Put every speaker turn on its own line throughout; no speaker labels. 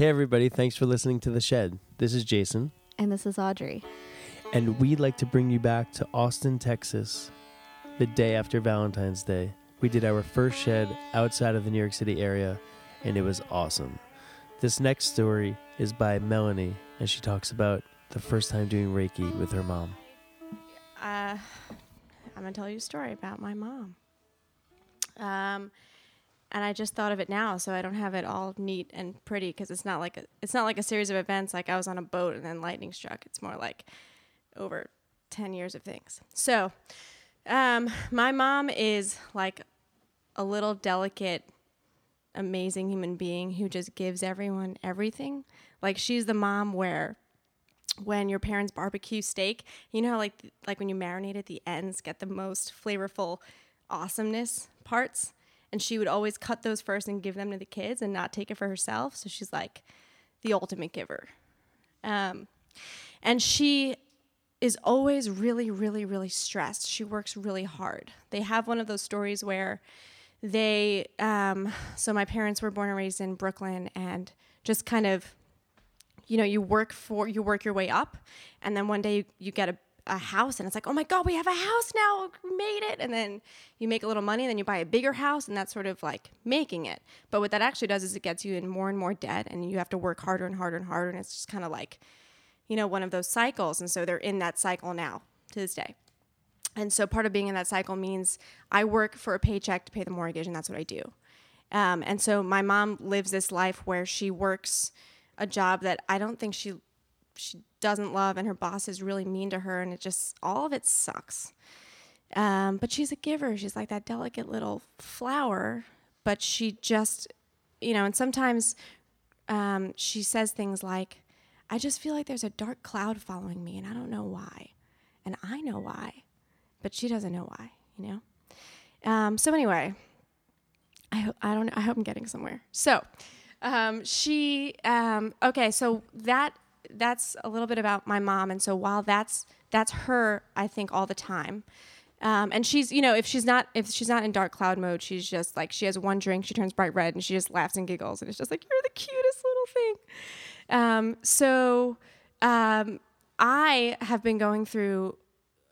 Hey, everybody. Thanks for listening to The Shed. This is Jason,
And this is Audrey.
and we'd like to bring you back to Austin, Texas, the day after Valentine's Day. We did our first shed outside of the New York City area, and it was awesome. This next story is by Melanie, and she talks about the first time doing Reiki with her mom.
uh, I'm gonna tell you a story about my mom. Um, and I just thought of it now, so I don't have it all neat and pretty because it's not like a, it's not like a series of events. Like I was on a boat and then lightning struck. It's more like over ten years of things. So, um, my mom is like a little delicate, amazing human being who just gives everyone everything. Like she's the mom where when your parents barbecue steak, you know like like when you marinate at the ends get the most flavorful awesomeness parts and she would always cut those first and give them to the kids and not take it for herself. So she's like the ultimate giver. Um, and she is always really, really, really stressed. She works really hard. They have one of those stories where they, um, so my parents were born and raised in Brooklyn and just kind of you know you work for you work your way up and then one day you, you get a, a house and it's like oh my god we have a house now. We made it. And then you make a little money and then you buy a bigger house and that's sort of like making it. But what that actually does is it gets you in more and more debt and you have to work harder and harder and harder and it's just kind of like you know one of those cycles and so they're in that cycle now to this day. And so part of being in that cycle means i work for a paycheck to pay the mortgage and that's what i do. Um, and so my mom lives this life where she works a job that I don't think she she doesn't love, and her boss is really mean to her, and it just all of it sucks. Um, but she's a giver. She's like that delicate little flower, but she just, you know, and sometimes um, she says things like, "I just feel like there's a dark cloud following me, and I don't know why, and I know why, but she doesn't know why." You know. Um, so anyway, I ho- I don't. I hope I'm getting somewhere. So um, she um, okay so that that's a little bit about my mom. And so while that's that's her i think all the time um, and she's you know if she's not if she's not in dark cloud mode she's just like she has one drink she turns bright red and she just laughs and giggles and it's just like you're the cutest little thing. Um, so um, i have been going through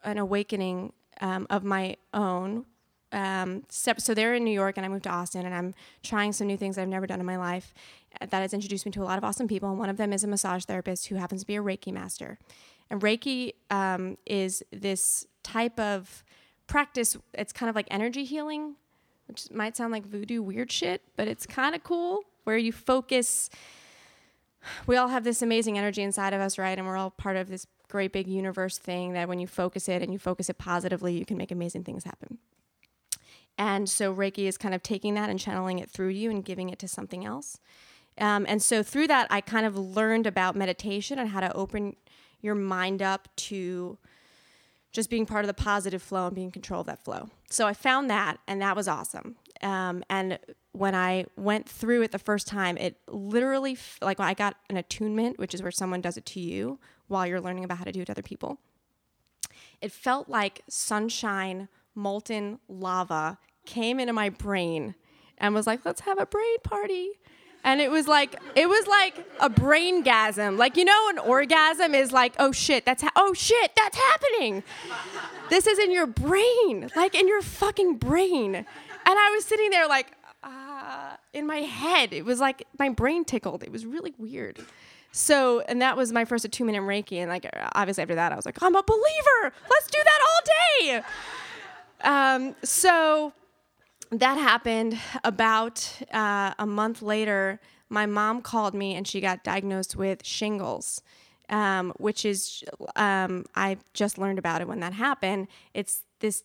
an awakening um, of my own um, step, so they're in New York and I moved to Austin and I'm trying some new things I've never done in my life uh, that has introduced me to a lot of awesome people. And one of them is a massage therapist who happens to be a Reiki master. And Reiki um, is this type of practice. It's kind of like energy healing, which might sound like voodoo weird shit, but it's kind of cool where you focus. We all have this amazing energy inside of us, right? And we're all part of this great big universe thing that when you focus it and you focus it positively, you can make amazing things happen. And so Reiki is kind of taking that and channeling it through you and giving it to something else. Um, and so through that, I kind of learned about meditation and how to open your mind up to just being part of the positive flow and being in control of that flow. So I found that, and that was awesome. Um, and when I went through it the first time, it literally, f- like I got an attunement, which is where someone does it to you while you're learning about how to do it to other people. It felt like sunshine, molten lava came into my brain and was like, let's have a brain party. And it was like it was like a brain gasm. Like you know, an orgasm is like, oh shit, that's ha- oh shit, that's happening. This is in your brain, like in your fucking brain. And I was sitting there like, uh, in my head. It was like my brain tickled. It was really weird. So, and that was my first in Reiki. And like, obviously after that, I was like, I'm a believer. Let's do that all day. Um, so that happened about uh, a month later. My mom called me and she got diagnosed with shingles, um, which is, um, I just learned about it when that happened. It's this,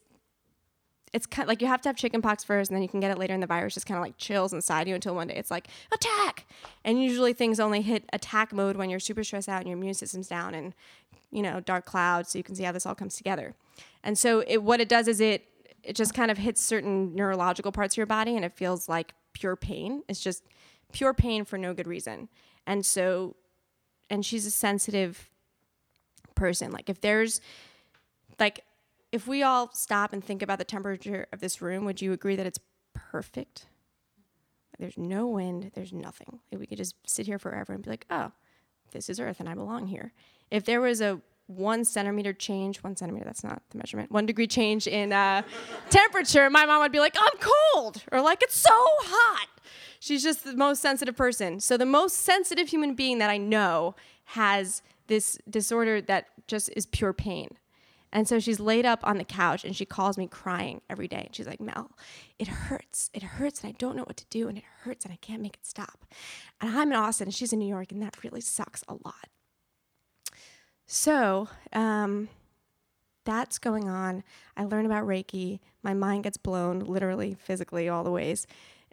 it's kind of like you have to have chickenpox first and then you can get it later and the virus just kind of like chills inside you until one day it's like, attack! And usually things only hit attack mode when you're super stressed out and your immune system's down and, you know, dark clouds. So you can see how this all comes together. And so it, what it does is it, it just kind of hits certain neurological parts of your body and it feels like pure pain. It's just pure pain for no good reason. And so, and she's a sensitive person. Like, if there's, like, if we all stop and think about the temperature of this room, would you agree that it's perfect? there's no wind, there's nothing. We could just sit here forever and be like, oh, this is Earth and I belong here. If there was a one centimeter change, one centimeter, that's not the measurement, one degree change in uh, temperature, my mom would be like, I'm cold, or like, it's so hot. She's just the most sensitive person. So, the most sensitive human being that I know has this disorder that just is pure pain. And so she's laid up on the couch and she calls me crying every day. And she's like, Mel, it hurts. It hurts and I don't know what to do. And it hurts and I can't make it stop. And I'm in Austin and she's in New York and that really sucks a lot. So um, that's going on. I learn about Reiki. My mind gets blown, literally, physically, all the ways.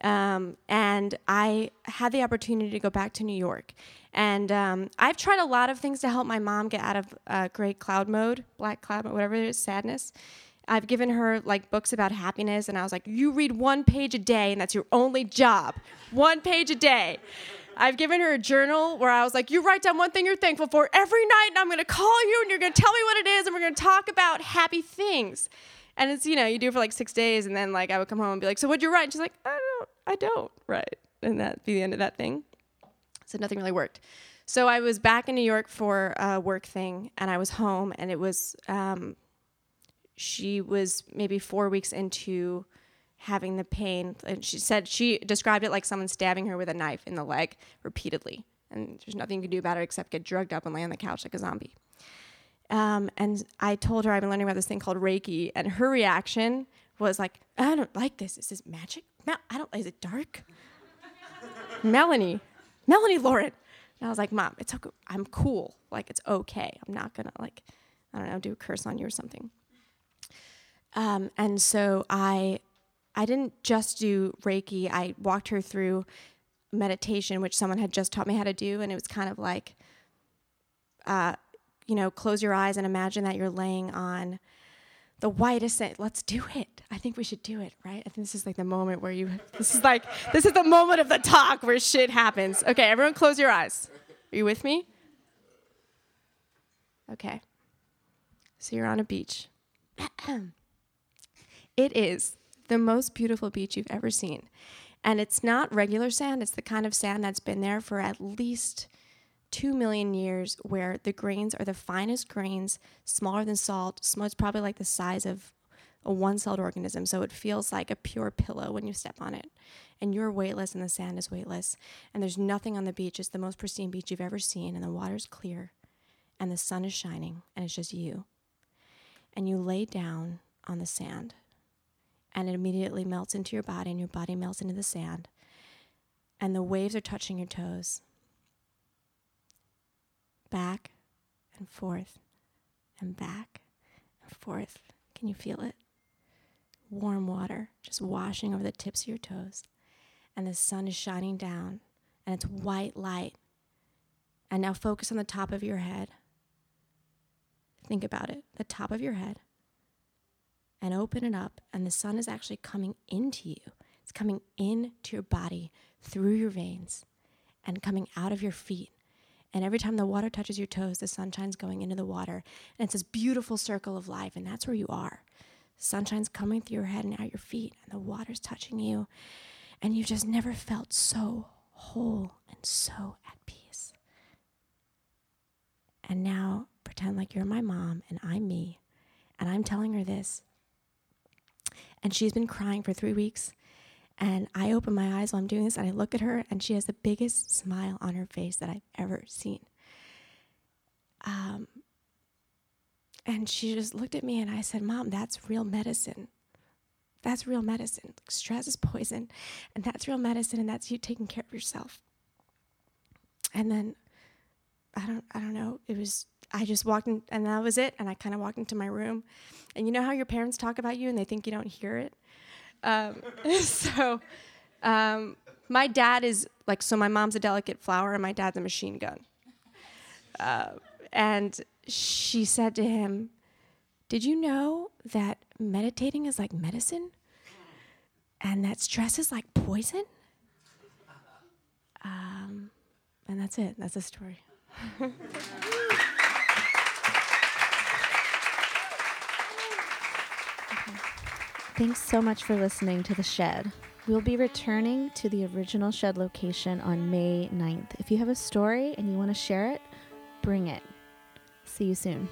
Um, and I had the opportunity to go back to New York. And um, I've tried a lot of things to help my mom get out of uh, gray cloud mode, black cloud whatever it is, sadness. I've given her like books about happiness, and I was like, you read one page a day, and that's your only job. one page a day. I've given her a journal where I was like, you write down one thing you're thankful for every night, and I'm gonna call you, and you're gonna tell me what it is, and we're gonna talk about happy things. And it's, you know, you do it for like six days, and then like I would come home and be like, so what'd you write? And she's like, I don't, I don't write. And that'd be the end of that thing. So nothing really worked. So I was back in New York for a work thing, and I was home, and it was, um, she was maybe four weeks into having the pain. And she said she described it like someone stabbing her with a knife in the leg repeatedly. And there's nothing you can do about it except get drugged up and lay on the couch like a zombie. Um, and I told her I've been learning about this thing called Reiki, and her reaction was like, "I don't like this. Is this magic? I don't. Is it dark?" Melanie, Melanie Lauren. And I was like, "Mom, it's okay. I'm cool. Like it's okay. I'm not gonna like, I don't know, do a curse on you or something." Um, and so I, I didn't just do Reiki. I walked her through meditation, which someone had just taught me how to do, and it was kind of like, uh, you know, close your eyes and imagine that you're laying on the whitest sand. Let's do it. I think we should do it, right? I think this is like the moment where you, this is like, this is the moment of the talk where shit happens. Okay, everyone close your eyes. Are you with me? Okay. So you're on a beach. it is the most beautiful beach you've ever seen. And it's not regular sand, it's the kind of sand that's been there for at least two million years, where the grains are the finest grains, smaller than salt. It's probably like the size of a one celled organism. So it feels like a pure pillow when you step on it. And you're weightless, and the sand is weightless. And there's nothing on the beach. It's the most pristine beach you've ever seen. And the water's clear, and the sun is shining, and it's just you. And you lay down on the sand and it immediately melts into your body, and your body melts into the sand. And the waves are touching your toes. Back and forth and back and forth. Can you feel it? Warm water just washing over the tips of your toes. And the sun is shining down, and it's white light. And now focus on the top of your head. Think about it the top of your head and open it up, and the sun is actually coming into you. It's coming into your body through your veins and coming out of your feet. And every time the water touches your toes, the sunshine's going into the water. And it's this beautiful circle of life, and that's where you are. sunshine's coming through your head and out your feet, and the water's touching you. And you've just never felt so whole and so at peace. And now pretend like you're my mom and I'm me. And I'm telling her this and she's been crying for three weeks. And I open my eyes while I'm doing this and I look at her and she has the biggest smile on her face that I've ever seen. Um, and she just looked at me and I said, Mom, that's real medicine. That's real medicine. Stress is poison, and that's real medicine, and that's you taking care of yourself. And then I don't I don't know, it was I just walked in, and that was it. And I kind of walked into my room. And you know how your parents talk about you and they think you don't hear it? Um, so um, my dad is like, so my mom's a delicate flower and my dad's a machine gun. Uh, and she said to him, Did you know that meditating is like medicine? And that stress is like poison? Um, and that's it. That's the story.
Thanks so much for listening to The Shed. We'll be returning to the original shed location on May 9th. If you have a story and you want to share it, bring it. See you soon.